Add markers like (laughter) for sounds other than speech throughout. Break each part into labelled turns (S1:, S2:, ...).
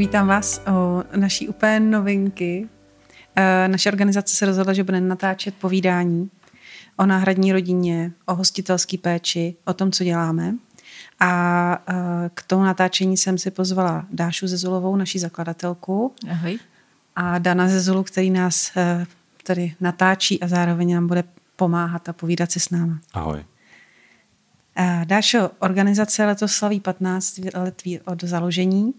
S1: vítám vás o naší úplně novinky. Eh, naše organizace se rozhodla, že bude natáčet povídání o náhradní rodině, o hostitelské péči, o tom, co děláme. A eh, k tomu natáčení jsem si pozvala Dášu Zezulovou, naší zakladatelku.
S2: Ahoj.
S1: A Dana Zezulu, který nás eh, tady natáčí a zároveň nám bude pomáhat a povídat si s náma.
S3: Ahoj.
S1: Dášo, organizace letos slaví 15 let od založení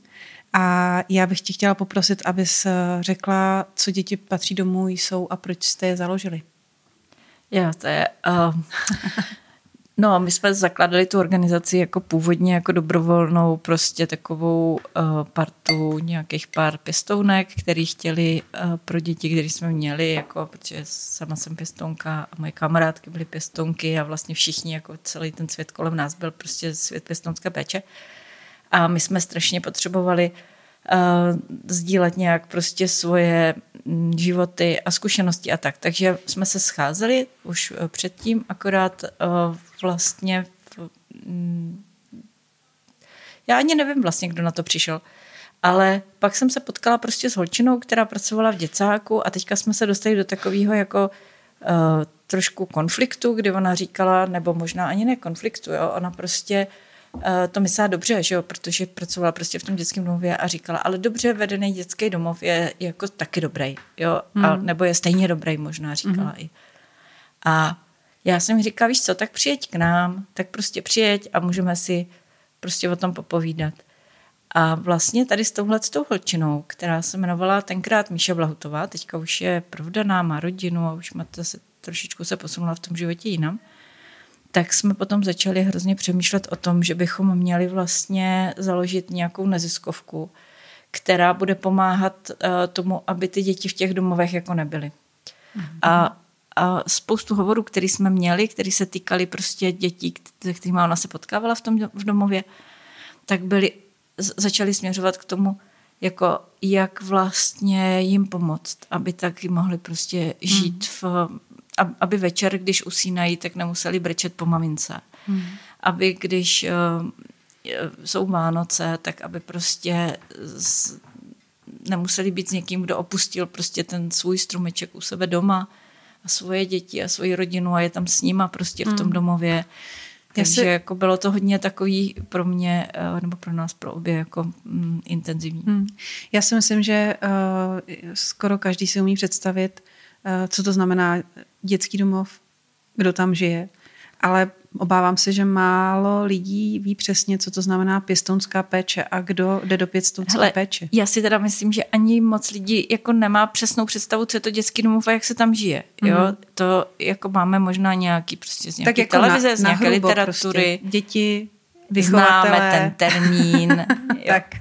S1: a já bych ti chtěla poprosit, abys řekla, co děti patří domů jsou a proč jste je založili.
S2: Jo, to je... Uh, no, my jsme zakladali tu organizaci jako původně jako dobrovolnou prostě takovou uh, partu nějakých pár pěstounek, který chtěli uh, pro děti, které jsme měli, jako, protože sama jsem pěstounka a moje kamarádky byly pěstounky a vlastně všichni, jako celý ten svět kolem nás byl prostě svět pěstounské péče. A my jsme strašně potřebovali uh, sdílet nějak prostě svoje mm, životy a zkušenosti a tak. Takže jsme se scházeli už eh, předtím, akorát uh, vlastně v, um, já ani nevím vlastně, kdo na to přišel, ale pak jsem se potkala prostě s holčinou, která pracovala v děcáku a teďka jsme se dostali do takového jako trošku konfliktu, kdy ona říkala, nebo možná ani ne konfliktu, jo, ona prostě uh, Eh, to myslela dobře, že jo, protože pracovala prostě v tom dětském domově a říkala, ale dobře vedený dětský domov je jako taky dobrý, jo, hmm. a, nebo je stejně dobrý, možná říkala hmm. i. A já jsem říkala, víš co, tak přijeď k nám, tak prostě přijeď a můžeme si prostě o tom popovídat. A vlastně tady s touhle s tou holčinou, která se jmenovala tenkrát Míša Blahutová, teďka už je provdaná, má rodinu a už má to se, trošičku se posunula v tom životě jinam, tak jsme potom začali hrozně přemýšlet o tom, že bychom měli vlastně založit nějakou neziskovku, která bude pomáhat uh, tomu, aby ty děti v těch domovech jako nebyly. Mm-hmm. A, a spoustu hovorů, který jsme měli, který se týkali prostě dětí, se kterými ona se potkávala v tom v domově, tak byly, začaly směřovat k tomu, jako jak vlastně jim pomoct, aby taky mohli prostě žít mm. v aby večer, když usínají, tak nemuseli brečet po mamince. Hmm. Aby když uh, jsou Vánoce, tak aby prostě z, nemuseli být s někým, kdo opustil prostě ten svůj strumeček u sebe doma a svoje děti a svoji rodinu a je tam s nima prostě v tom hmm. domově. Takže si... jako bylo to hodně takový pro mě, eh, nebo pro nás, pro obě, jako mm, intenzivní. Hmm.
S1: Já si myslím, že uh, skoro každý si umí představit, co to znamená dětský domov, kdo tam žije. Ale obávám se, že málo lidí ví přesně, co to znamená pěstounská péče a kdo jde do pěstounské Hele, péče.
S2: Já si teda myslím, že ani moc lidí jako nemá přesnou představu, co je to dětský domov a jak se tam žije. Jo? Mm-hmm. To jako máme možná nějaký prostě z nějaké tak jako televize, na, z nějaké literatury.
S1: Prostě. Děti, vychovatelé.
S2: Známe ten termín. (laughs)
S1: tak.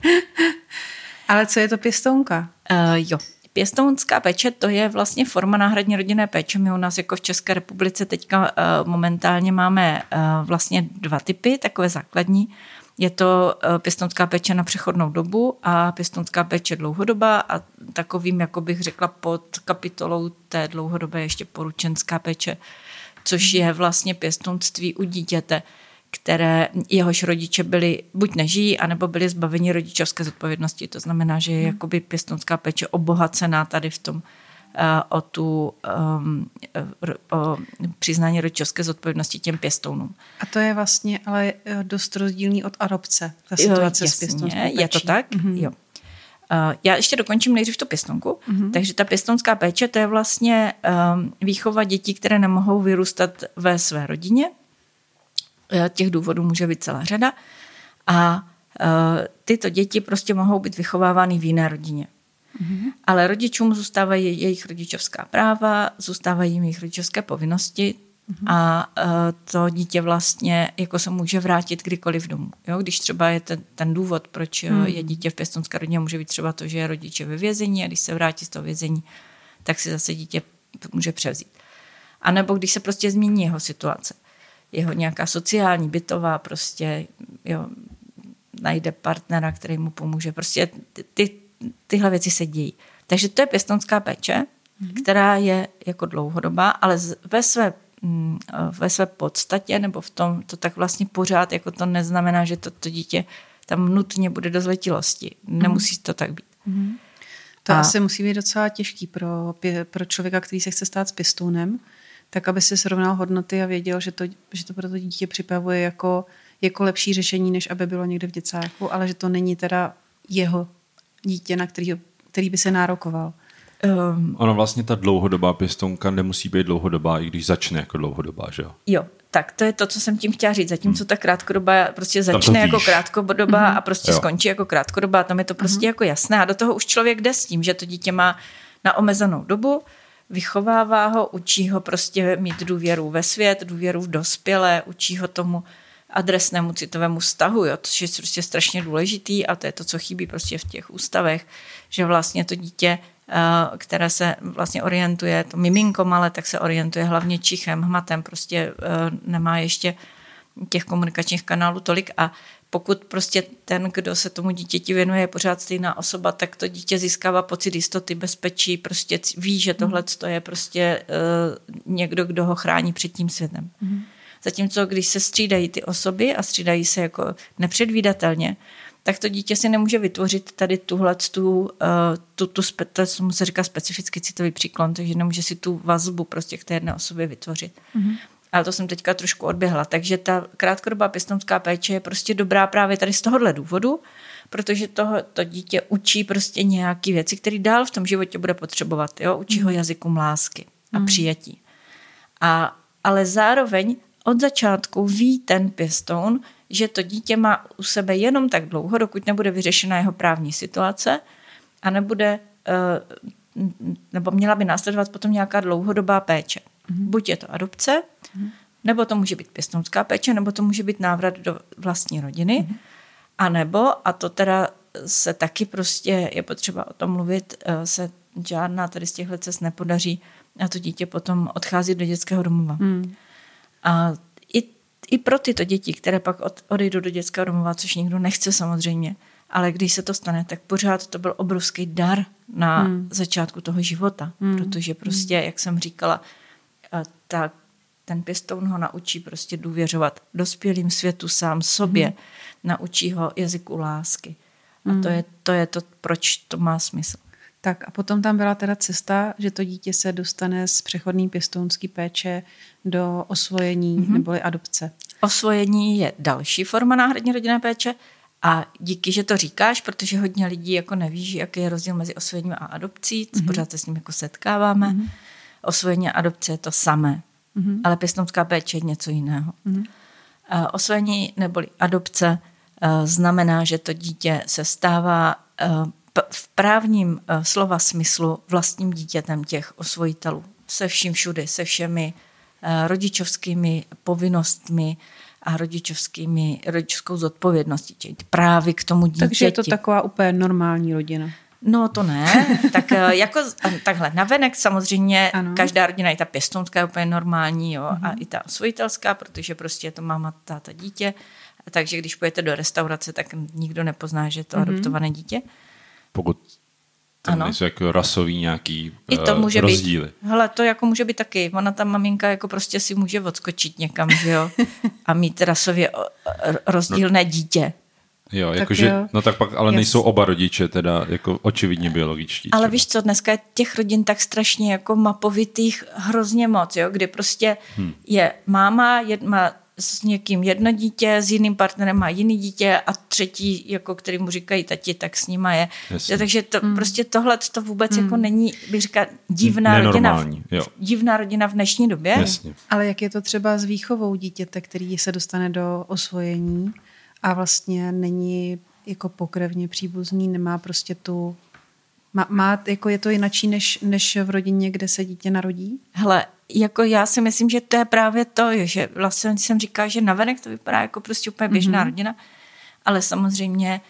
S1: Ale co je to pěstounka?
S2: Uh, jo, Pěstounská péče to je vlastně forma náhradní rodinné péče. My u nás jako v České republice teďka uh, momentálně máme uh, vlastně dva typy, takové základní. Je to uh, pěstounská péče na přechodnou dobu a pěstounská péče dlouhodoba a takovým, jako bych řekla, pod kapitolou té dlouhodobé ještě poručenská péče, což je vlastně pěstounství u dítěte, které jehož rodiče byli buď nežijí, anebo byli zbaveni rodičovské zodpovědnosti. To znamená, že je hmm. jakoby pěstounská péče obohacená tady v tom uh, o tu um, o přiznání rodičovské zodpovědnosti těm pěstounům.
S1: A to je vlastně ale eh, dost rozdílný od adopce, ta situace
S2: jo,
S1: jasně, s pěstounskou péčí.
S2: Je to tak? Mm-hmm. Jo. Já ještě dokončím nejdřív tu pěstonku. Mm-hmm. Takže ta pěstounská péče, to je vlastně um, výchova dětí, které nemohou vyrůstat ve své rodině, Eh, těch důvodů může být celá řada. A eh, tyto děti prostě mohou být vychovávány v jiné rodině. Mm-hmm. Ale rodičům zůstávají jejich rodičovská práva, zůstávají jim jejich rodičovské povinnosti mm-hmm. a uh, to dítě vlastně jako se může vrátit kdykoliv domů. Jo? Když třeba je ten, ten důvod, proč mm. je dítě v pěstonské rodině, může být třeba to, že je rodiče ve vězení a když se vrátí z toho vězení, tak si zase dítě může převzít. A nebo když se prostě změní jeho situace jeho nějaká sociální, bytová prostě, jo, najde partnera, který mu pomůže. Prostě ty, ty, tyhle věci se dějí. Takže to je pěstonská péče, mm-hmm. která je jako dlouhodobá, ale ve své, mm, ve své podstatě nebo v tom, to tak vlastně pořád, jako to neznamená, že to, to dítě tam nutně bude do zletilosti. Nemusí to tak být. Mm-hmm.
S1: To a... asi musí být docela těžký pro, pro člověka, který se chce stát s pěstounem, tak aby si srovnal hodnoty a věděl, že to, že to pro to dítě připravuje jako, jako lepší řešení, než aby bylo někde v děcáku, ale že to není teda jeho dítě, na který, který by se nárokoval.
S3: Um, ono vlastně ta dlouhodobá pěstounka nemusí být dlouhodobá, i když začne jako dlouhodobá, že jo?
S2: Jo, tak to je to, co jsem tím chtěla říct. Zatímco hmm. ta krátkodobá prostě začne jako krátkodobá hmm. a prostě jo. skončí jako krátkodobá, tam je to prostě hmm. jako jasné. A do toho už člověk jde s tím, že to dítě má na omezenou dobu, vychovává ho, učí ho prostě mít důvěru ve svět, důvěru v dospělé, učí ho tomu adresnému citovému vztahu, jo, což je prostě strašně důležitý a to je to, co chybí prostě v těch ústavech, že vlastně to dítě Eh, které se vlastně orientuje, to miminko malé, tak se orientuje hlavně čichem, hmatem, prostě eh, nemá ještě těch komunikačních kanálů tolik a pokud prostě ten, kdo se tomu dítěti věnuje, je pořád stejná osoba, tak to dítě získává pocit jistoty, bezpečí, prostě ví, že tohle je prostě uh, někdo, kdo ho chrání před tím světem. Mm. Zatímco když se střídají ty osoby a střídají se jako nepředvídatelně, tak to dítě si nemůže vytvořit tady tuhle tu, eh, tu, tu spe, to se říká specificky citový příklon, takže nemůže si tu vazbu prostě k té jedné osobě vytvořit. Mm-hmm. Ale to jsem teďka trošku odběhla. Takže ta krátkodobá pěstounská péče je prostě dobrá právě tady z tohohle důvodu, protože toho, to dítě učí prostě nějaké věci, které dál v tom životě bude potřebovat. Jo? Učí mm. ho jazyku lásky a mm. přijetí. A, ale zároveň od začátku ví ten pěstoun, že to dítě má u sebe jenom tak dlouho, dokud nebude vyřešena jeho právní situace a nebude, eh, nebo měla by následovat potom nějaká dlouhodobá péče. Mm-hmm. Buď je to adopce, mm-hmm. nebo to může být pěstounská péče, nebo to může být návrat do vlastní rodiny, mm-hmm. a nebo, a to teda se taky prostě je potřeba o tom mluvit, eh, se žádná tady z těchto cest nepodaří a to dítě potom odchází do dětského domova. Mm. A i pro tyto děti, které pak od, odejdou do dětského domova, což nikdo nechce samozřejmě, ale když se to stane, tak pořád to byl obrovský dar na hmm. začátku toho života, hmm. protože prostě, jak jsem říkala, tak ten pěstoun ho naučí prostě důvěřovat dospělým světu sám sobě, hmm. naučí ho jazyku lásky. A to hmm. je, to je to, proč to má smysl.
S1: Tak a potom tam byla teda cesta, že to dítě se dostane z přechodné pěstounské péče do osvojení mm-hmm. neboli adopce.
S2: Osvojení je další forma náhradní rodinné péče a díky, že to říkáš, protože hodně lidí jako neví, jaký je rozdíl mezi osvojením a adopcí, mm-hmm. pořád se s ním jako setkáváme. Mm-hmm. Osvojení a adopce je to samé, mm-hmm. ale pěstounská péče je něco jiného. Mm-hmm. Osvojení neboli adopce znamená, že to dítě se stává v právním slova smyslu vlastním dítětem těch osvojitelů. Se vším všudy, se všemi rodičovskými povinnostmi a rodičovskými, rodičovskou zodpovědností, právě k tomu dítěti.
S1: Takže je to taková úplně normální rodina.
S2: No to ne, (laughs) tak eh, jako takhle, navenek samozřejmě ano. každá rodina, i ta pěstounská je úplně normální, jo, a i ta osvojitelská, protože prostě je to máma, táta, dítě, takže když pojete do restaurace, tak nikdo nepozná, že je to uh-huh. adoptované dítě.
S3: Pokud tam ano. nejsou jako rasový nějaký I to může uh, rozdíly.
S2: Být. Hele, to jako může být taky. Ona ta maminka jako prostě si může odskočit někam, že jo? (laughs) A mít rasově rozdílné no. dítě.
S3: Jo, jakože, no tak pak, ale yes. nejsou oba rodiče teda jako očividně biologičtí.
S2: Ale třeba. víš co, dneska je těch rodin tak strašně jako mapovitých hrozně moc, jo, kdy prostě hmm. je máma, jed, má s někým jedno dítě, s jiným partnerem má jiný dítě a třetí, jako který mu říkají tati, tak s nima je. Jasně. Takže to, mm. prostě tohle to vůbec jako hmm. není, bych říkal, divná rodina, v, jo. divná rodina v dnešní době.
S1: Jasně. Ale jak je to třeba s výchovou dítěte, který se dostane do osvojení a vlastně není jako pokrevně příbuzný, nemá prostě tu má, má, jako je to jinačí než, než v rodině, kde se dítě narodí?
S2: Hele, jako já si myslím, že to je právě to, že vlastně jsem říkala, že navenek to vypadá jako prostě úplně běžná mm-hmm. rodina, ale samozřejmě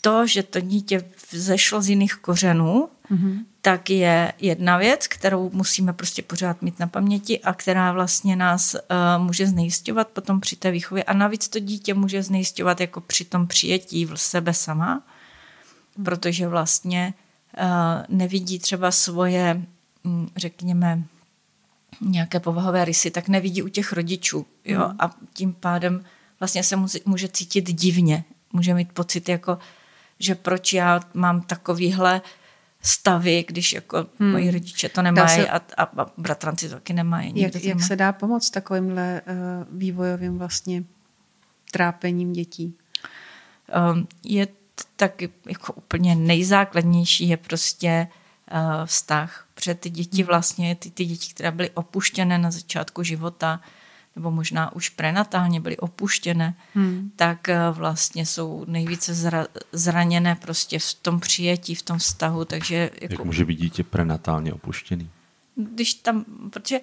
S2: to, že to dítě vzešlo z jiných kořenů, mm-hmm. Tak je jedna věc, kterou musíme prostě pořád mít na paměti a která vlastně nás uh, může znejistovat potom při té výchově. A navíc to dítě může znejistovat jako při tom přijetí v sebe sama, mm. protože vlastně uh, nevidí třeba svoje, um, řekněme, nějaké povahové rysy, tak nevidí u těch rodičů. Jo? Mm. A tím pádem vlastně se může cítit divně. může mít pocit, jako, že proč já mám takovýhle stavy, když jako hmm. moji rodiče to nemají se, a, a, a bratranci to taky nemají.
S1: Jak, jak nemají. se dá pomoct takovýmhle uh, vývojovým vlastně trápením dětí?
S2: Um, je tak jako úplně nejzákladnější je prostě uh, vztah. Protože ty děti hmm. vlastně, ty, ty děti, které byly opuštěné na začátku života, nebo možná už prenatálně byly opuštěné, hmm. tak eh, vlastně jsou nejvíce zra, zraněné prostě v tom přijetí, v tom vztahu. Takže
S3: jako, Jak může být dítě prenatálně opuštěný?
S2: Když tam, protože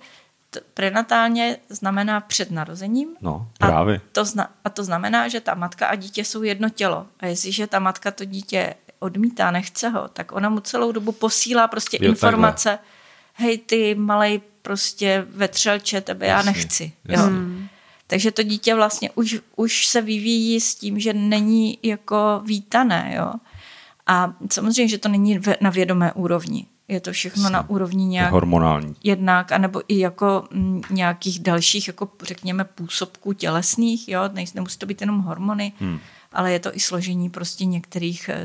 S2: t- prenatálně znamená před narozením.
S3: No, právě.
S2: A to, zna, a to znamená, že ta matka a dítě jsou jedno tělo. A jestliže ta matka to dítě odmítá, nechce ho, tak ona mu celou dobu posílá prostě jo, informace. Takhle. Hej, ty malej prostě vetřelče, tebe jasně, já nechci. Jasně. Jo. Hmm. Takže to dítě vlastně už, už se vyvíjí s tím, že není jako vítané. Jo. A samozřejmě, že to není na vědomé úrovni. Je to všechno na úrovni nějak...
S3: Hormonální.
S2: Jednak, anebo i jako m, nějakých dalších, jako řekněme, působků tělesných, jo, nemusí to být jenom hormony, hmm ale je to i složení prostě některých eh,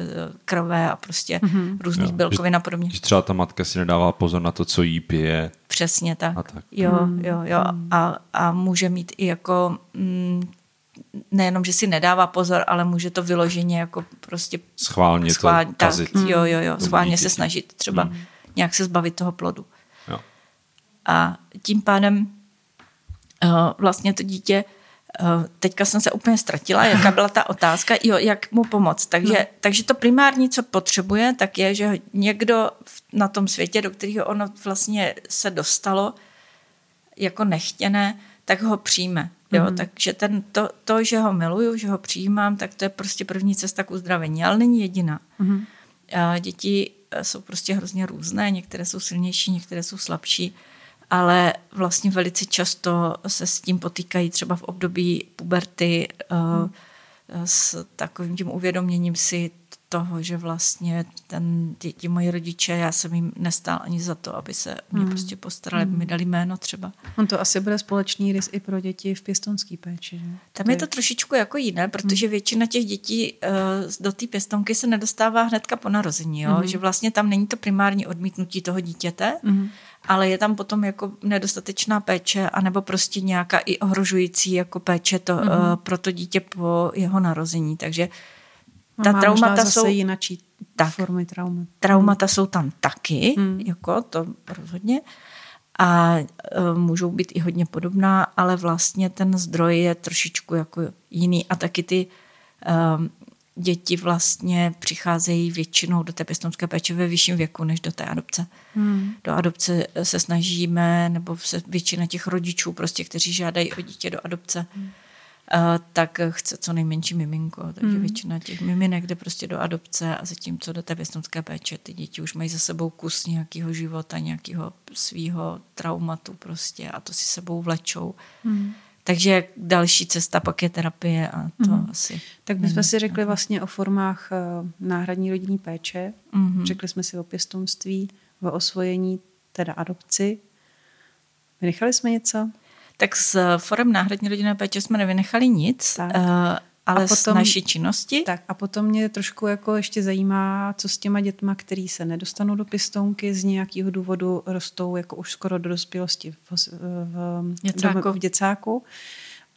S2: krve a prostě mm-hmm. různých jo. bílkovin a podobně.
S3: Že třeba ta matka si nedává pozor na to, co jí pije.
S2: Přesně tak. A tak. Jo, mm. jo, jo. A, a může mít i jako mm, nejenom, že si nedává pozor, ale může to vyloženě jako prostě
S3: schválně, schválně to kazit.
S2: Tak, jo, jo, jo. Schválně se snažit třeba mm. nějak se zbavit toho plodu.
S3: Jo.
S2: A tím pádem uh, vlastně to dítě Eh, teďka jsem se úplně ztratila, jaká byla ta otázka, jo, jak mu pomoct. Takže, no. takže to primární, co potřebuje, tak je, že někdo na tom světě, do kterého ono vlastně se dostalo jako nechtěné, tak ho přijme. Jo, mm. Takže ten, to, to, že ho miluju, že ho přijímám, tak to je prostě první cesta k uzdravení, ale není jediná. Mm. Děti eh, jsou prostě hrozně různé, některé jsou silnější, některé jsou slabší ale vlastně velice často se s tím potýkají třeba v období puberty hmm. s takovým tím uvědoměním si toho, že vlastně ten, ti, ti moji rodiče, já jsem jim nestál ani za to, aby se mě hmm. prostě postarali, hmm. aby mi dali jméno třeba.
S1: On to asi bude společný rys i pro děti v pěstonské péči. Že?
S2: Tam to je to trošičku jako jiné, protože hmm. většina těch dětí uh, do té pěstonky se nedostává hnedka po narození, jo? Hmm. že vlastně tam není to primární odmítnutí toho dítěte, hmm ale je tam potom jako nedostatečná péče anebo prostě nějaká i ohrožující jako péče to, mm-hmm. uh, pro to dítě po jeho narození. Takže
S1: ta Má traumata jsou... jinačí tak, formy traumat.
S2: Traumata mm. jsou tam taky, mm. jako to rozhodně. A uh, můžou být i hodně podobná, ale vlastně ten zdroj je trošičku jako jiný. A taky ty uh, děti vlastně přicházejí většinou do té pěstounské péče ve vyšším věku než do té adopce. Hmm. Do adopce se snažíme, nebo se většina těch rodičů, prostě, kteří žádají o dítě do adopce, hmm. Uh, tak chce co nejmenší miminko. Takže hmm. většina těch miminek jde prostě do adopce a zatímco do té pěstounské péče ty děti už mají za sebou kus nějakého života, nějakého svého traumatu prostě a to si sebou vlečou. Hmm. Takže další cesta pak je terapie a to mm-hmm. asi.
S1: Tak bychom si řekli vlastně o formách uh, náhradní rodinní péče. Mm-hmm. Řekli jsme si o pěstounství, o osvojení, teda adopci. Vynechali jsme něco?
S2: Tak s forem náhradní rodinné péče jsme nevynechali nic. Tak. Ale a potom, z naší činnosti.
S1: Tak a potom mě trošku jako ještě zajímá, co s těma dětma, který se nedostanou do pěstounky, z nějakého důvodu rostou jako už skoro do dospělosti v, v, děcáku. v děcáku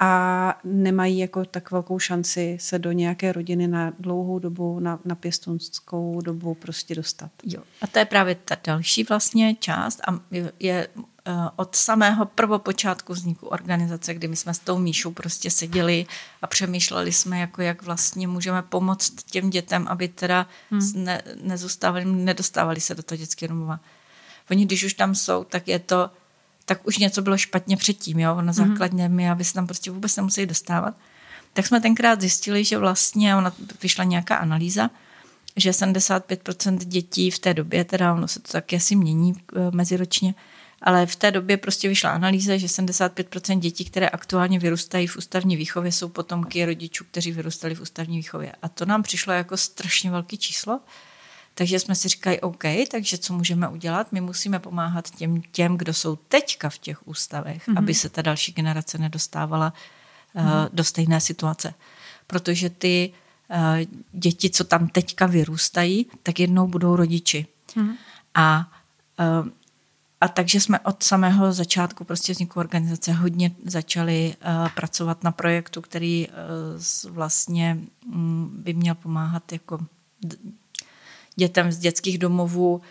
S1: a nemají jako tak velkou šanci se do nějaké rodiny na dlouhou dobu, na, na pěstounskou dobu prostě dostat.
S2: Jo. A to je právě ta další vlastně část a je, je od samého prvopočátku vzniku organizace, kdy my jsme s tou Míšou prostě seděli a přemýšleli jsme, jako jak vlastně můžeme pomoct těm dětem, aby teda hmm. ne, nezůstávali, nedostávali se do toho dětského domova. Oni, když už tam jsou, tak je to, tak už něco bylo špatně předtím, jo, na hmm. základně my, aby se tam prostě vůbec nemuseli dostávat. Tak jsme tenkrát zjistili, že vlastně ona vyšla nějaká analýza, že 75% dětí v té době, teda ono se to taky asi mění eh, meziročně, ale v té době prostě vyšla analýza, že 75% dětí, které aktuálně vyrůstají v ústavní výchově, jsou potomky rodičů, kteří vyrůstali v ústavní výchově. A to nám přišlo jako strašně velké číslo. Takže jsme si říkali, OK, takže co můžeme udělat? My musíme pomáhat těm, těm kdo jsou teďka v těch ústavech, mm-hmm. aby se ta další generace nedostávala mm-hmm. uh, do stejné situace. Protože ty eh, děti, co tam teďka vyrůstají, tak jednou budou rodiči. Hmm. A eh, a takže jsme od samého začátku prostě vzniku organizace hodně začali uh, pracovat na projektu, který uh, vlastně um, by měl pomáhat jako dětem z dětských domovů uh,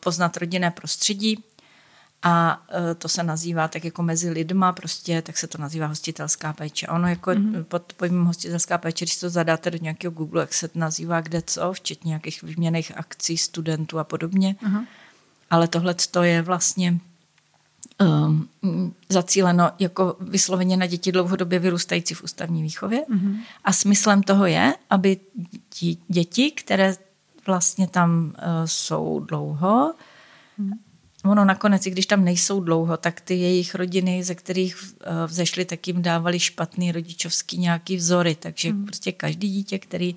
S2: poznat rodinné prostředí. A to se nazývá tak jako mezi lidma, prostě tak se to nazývá hostitelská péče. Ono jako mm-hmm. pod pojmem hostitelská péče, když to zadáte do nějakého Google, jak se to nazývá kde co, včetně nějakých výměných akcí studentů a podobně. Uh-huh ale tohle je vlastně um, zacíleno jako vysloveně na děti dlouhodobě vyrůstající v ústavní výchově. Mm-hmm. A smyslem toho je, aby ti děti, které vlastně tam uh, jsou dlouho, mm. ono nakonec, i když tam nejsou dlouho, tak ty jejich rodiny, ze kterých uh, vzešly, tak jim dávali špatný rodičovský nějaký vzory. Takže mm. prostě každý dítě, který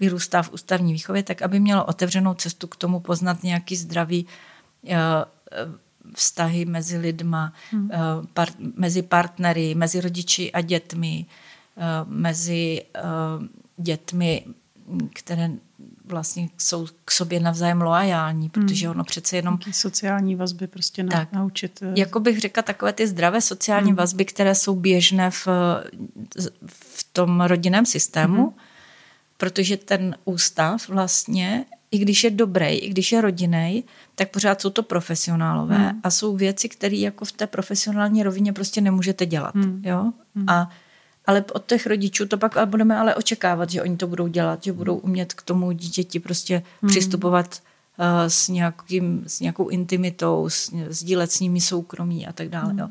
S2: vyrůstá v ústavní výchově, tak aby mělo otevřenou cestu k tomu poznat nějaký zdravý Eh, vztahy mezi lidma, hmm. Eh, par, mezi partnery, mezi rodiči a dětmi, eh, mezi dětmi, které vlastně jsou k sobě navzájem loajální, protože hmm. ono přece jenom...
S1: Jaký sociální vazby prostě na, tak, naučit.
S2: Jako bych řekla, takové ty zdravé sociální hmm. vazby, které jsou běžné v, v tom rodinném systému, hmm. protože ten ústav vlastně i když je dobrý, i když je rodinej, tak pořád jsou to profesionálové hmm. a jsou věci, které jako v té profesionální rovině prostě nemůžete dělat. Hmm. Jo? Hmm. A, ale od těch rodičů to pak budeme ale očekávat, že oni to budou dělat, že budou umět k tomu dítěti prostě hmm. přistupovat uh, s, nějakým, s nějakou intimitou, s, sdílet s nimi soukromí a tak dále. Hmm. Jo?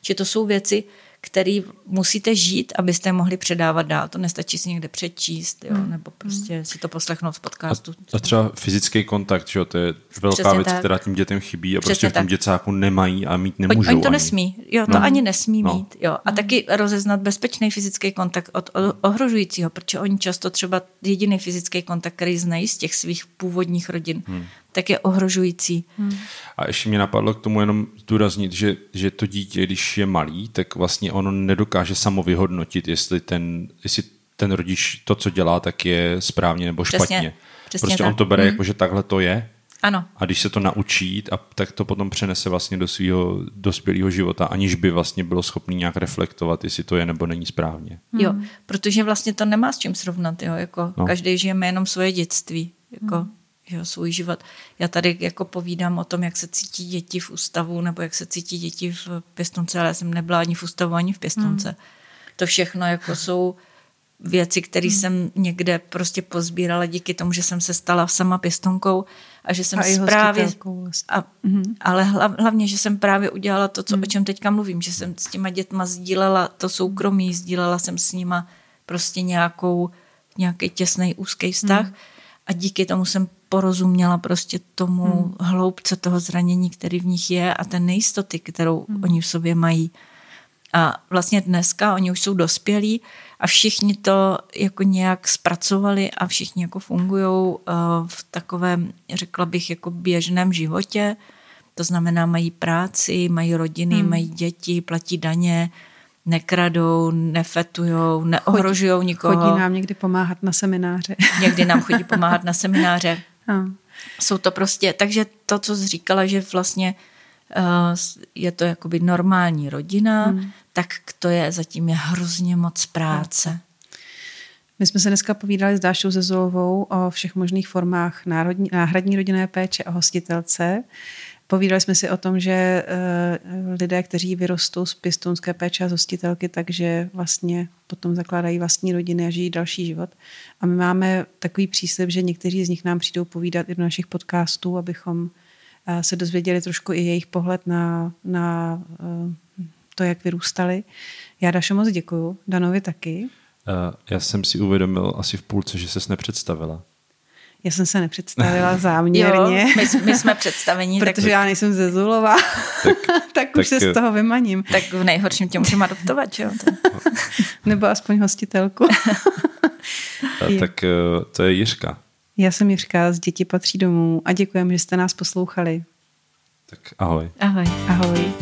S2: Že to jsou věci, který musíte žít, abyste mohli předávat dál. To nestačí si někde přečíst, jo, hmm. nebo prostě hmm. si to poslechnout z podcastu.
S3: A, a třeba fyzický kontakt, že jo, to je velká Přesně věc, tak. která tím dětem chybí a Přesně prostě v tom tak. děcáku nemají a mít nemůžou.
S2: Oni to ani. nesmí, jo, to no. ani nesmí no. mít, jo. A taky rozeznat bezpečný fyzický kontakt od ohrožujícího, protože oni často třeba jediný fyzický kontakt, který znají z těch svých původních rodin, hmm tak je ohrožující. Hmm.
S3: A ještě mě napadlo k tomu jenom zdůraznit, že, že to dítě, když je malý, tak vlastně ono nedokáže samo vyhodnotit, jestli ten, jestli ten rodič to, co dělá, tak je správně nebo špatně. Přesně, přesně prostě tak. on to bere hmm. jako, že takhle to je.
S2: Ano.
S3: A když se to naučí, a tak to potom přenese vlastně do svého dospělého života, aniž by vlastně bylo schopný nějak reflektovat, jestli to je nebo není správně.
S2: Jo, protože vlastně to nemá s čím srovnat, jo, jako no. každý žijeme jenom svoje dětství, jako hmm jo, svůj život. Já tady jako povídám o tom, jak se cítí děti v ústavu nebo jak se cítí děti v pěstonce, ale já jsem nebyla ani v ústavu, ani v pěstonce. Hmm. To všechno jako jsou věci, které hmm. jsem někde prostě pozbírala díky tomu, že jsem se stala sama pěstonkou a že jsem a právě... Vlastně. A, hmm. Ale hlav, hlavně, že jsem právě udělala to, co, hmm. o čem teďka mluvím, že jsem s těma dětma sdílela to soukromí, sdílela jsem s nima prostě nějakou, nějaký těsný úzký vztah hmm. a díky tomu jsem porozuměla prostě tomu hmm. hloubce toho zranění, který v nich je a té nejistoty, kterou hmm. oni v sobě mají. A vlastně dneska oni už jsou dospělí a všichni to jako nějak zpracovali a všichni jako fungují uh, v takovém, řekla bych, jako běžném životě. To znamená, mají práci, mají rodiny, hmm. mají děti, platí daně, nekradou, nefetujou, neohrožují nikoho.
S1: Chodí nám někdy pomáhat na semináře.
S2: Někdy nám chodí (laughs) pomáhat na semináře. Hmm. Jsou to prostě, takže to, co jsi říkala, že vlastně uh, je to jakoby normální rodina, hmm. tak to je zatím je hrozně moc práce.
S1: My jsme se dneska povídali s Dášou Zezolovou o všech možných formách národní, náhradní rodinné péče a hostitelce. Povídali jsme si o tom, že uh, lidé, kteří vyrostou z pěstounské péče a z hostitelky, takže vlastně potom zakládají vlastní rodiny a žijí další život. A my máme takový příslip, že někteří z nich nám přijdou povídat i do našich podcastů, abychom uh, se dozvěděli trošku i jejich pohled na, na uh, to, jak vyrůstali. Já Dašo moc děkuju, Danovi taky.
S3: Já jsem si uvědomil asi v půlce, že ses nepředstavila.
S1: Já jsem se nepředstavila (laughs) záměrně.
S2: Jo, my, my jsme představení. (laughs)
S1: protože tak... já nejsem ze Zulova, tak, tak, (laughs) tak už se z toho vymaním.
S2: Tak v nejhorším tě můžeme adoptovat, jo?
S1: Nebo aspoň hostitelku.
S3: A tak eh, to je Jiřka.
S1: Já jsem Jiřka, z Děti patří domů a děkujeme, že jste nás poslouchali.
S3: Tak ahoj.
S2: Ahoj.
S1: Ahoj.